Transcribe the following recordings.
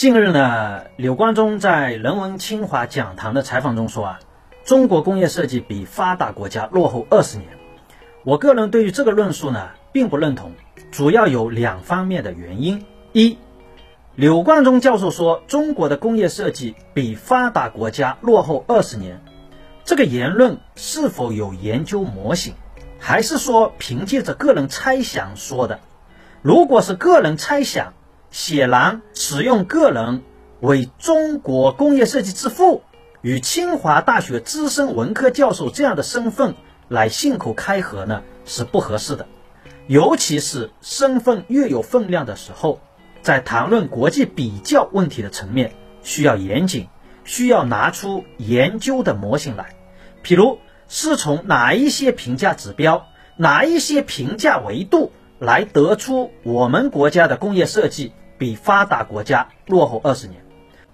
近日呢，柳光中在人文清华讲堂的采访中说啊，中国工业设计比发达国家落后二十年。我个人对于这个论述呢，并不认同，主要有两方面的原因。一，柳光中教授说中国的工业设计比发达国家落后二十年，这个言论是否有研究模型，还是说凭借着个人猜想说的？如果是个人猜想，显然，使用个人为中国工业设计之父与清华大学资深文科教授这样的身份来信口开河呢，是不合适的。尤其是身份越有分量的时候，在谈论国际比较问题的层面，需要严谨，需要拿出研究的模型来。譬如，是从哪一些评价指标、哪一些评价维度来得出我们国家的工业设计。比发达国家落后二十年，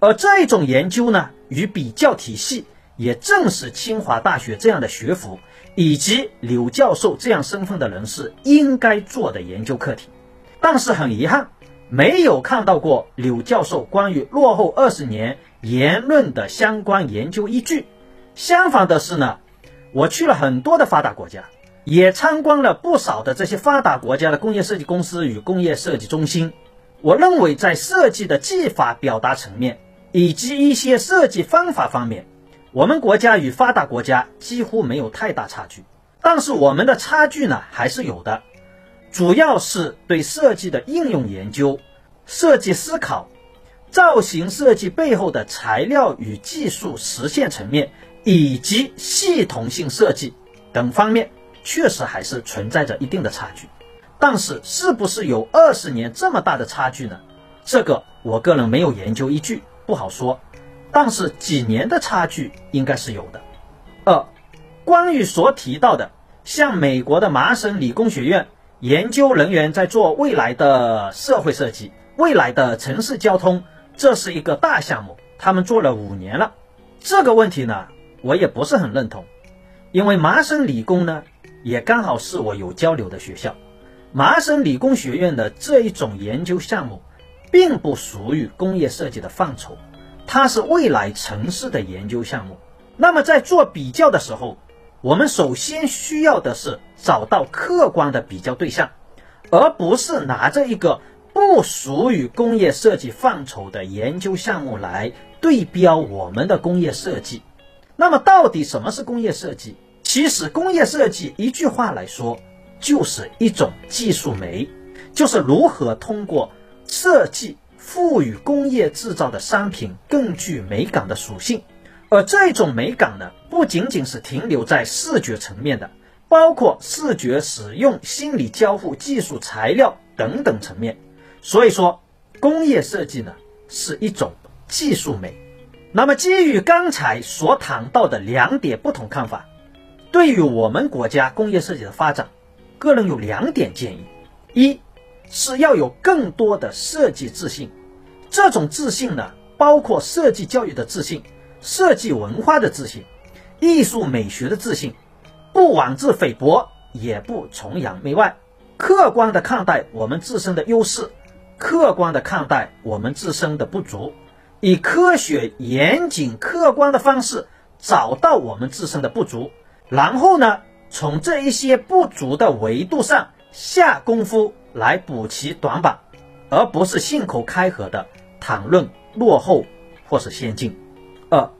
而这种研究呢，与比较体系，也正是清华大学这样的学府以及柳教授这样身份的人士应该做的研究课题。但是很遗憾，没有看到过柳教授关于落后二十年言论的相关研究依据。相反的是呢，我去了很多的发达国家，也参观了不少的这些发达国家的工业设计公司与工业设计中心。我认为，在设计的技法表达层面以及一些设计方法方面，我们国家与发达国家几乎没有太大差距。但是，我们的差距呢还是有的，主要是对设计的应用研究、设计思考、造型设计背后的材料与技术实现层面，以及系统性设计等方面，确实还是存在着一定的差距。但是，是不是有二十年这么大的差距呢？这个我个人没有研究依据，不好说。但是几年的差距应该是有的。二，关于所提到的，像美国的麻省理工学院研究人员在做未来的社会设计、未来的城市交通，这是一个大项目，他们做了五年了。这个问题呢，我也不是很认同，因为麻省理工呢，也刚好是我有交流的学校。麻省理工学院的这一种研究项目，并不属于工业设计的范畴，它是未来城市的研究项目。那么在做比较的时候，我们首先需要的是找到客观的比较对象，而不是拿着一个不属于工业设计范畴的研究项目来对标我们的工业设计。那么到底什么是工业设计？其实工业设计一句话来说。就是一种技术美，就是如何通过设计赋予工业制造的商品更具美感的属性。而这种美感呢，不仅仅是停留在视觉层面的，包括视觉使用、心理交互、技术材料等等层面。所以说，工业设计呢是一种技术美。那么，基于刚才所谈到的两点不同看法，对于我们国家工业设计的发展。个人有两点建议：一是要有更多的设计自信，这种自信呢，包括设计教育的自信、设计文化的自信、艺术美学的自信，不妄自菲薄，也不崇洋媚外，客观的看待我们自身的优势，客观的看待我们自身的不足，以科学、严谨、客观的方式找到我们自身的不足，然后呢？从这一些不足的维度上下功夫来补齐短板，而不是信口开河的谈论落后或是先进。二，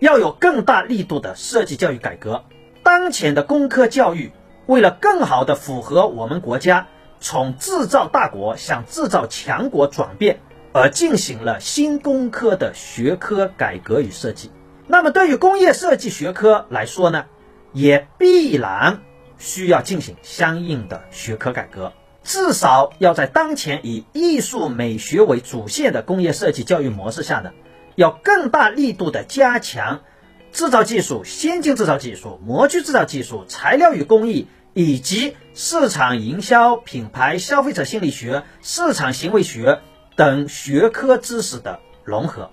要有更大力度的设计教育改革。当前的工科教育为了更好的符合我们国家从制造大国向制造强国转变而进行了新工科的学科改革与设计。那么对于工业设计学科来说呢？也必然需要进行相应的学科改革，至少要在当前以艺术美学为主线的工业设计教育模式下呢，要更大力度的加强制造技术、先进制造技术、模具制造技术、材料与工艺以及市场营销、品牌、消费者心理学、市场行为学等学科知识的融合，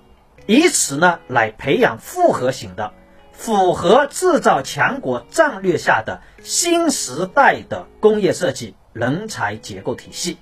以此呢来培养复合型的。符合制造强国战略下的新时代的工业设计人才结构体系。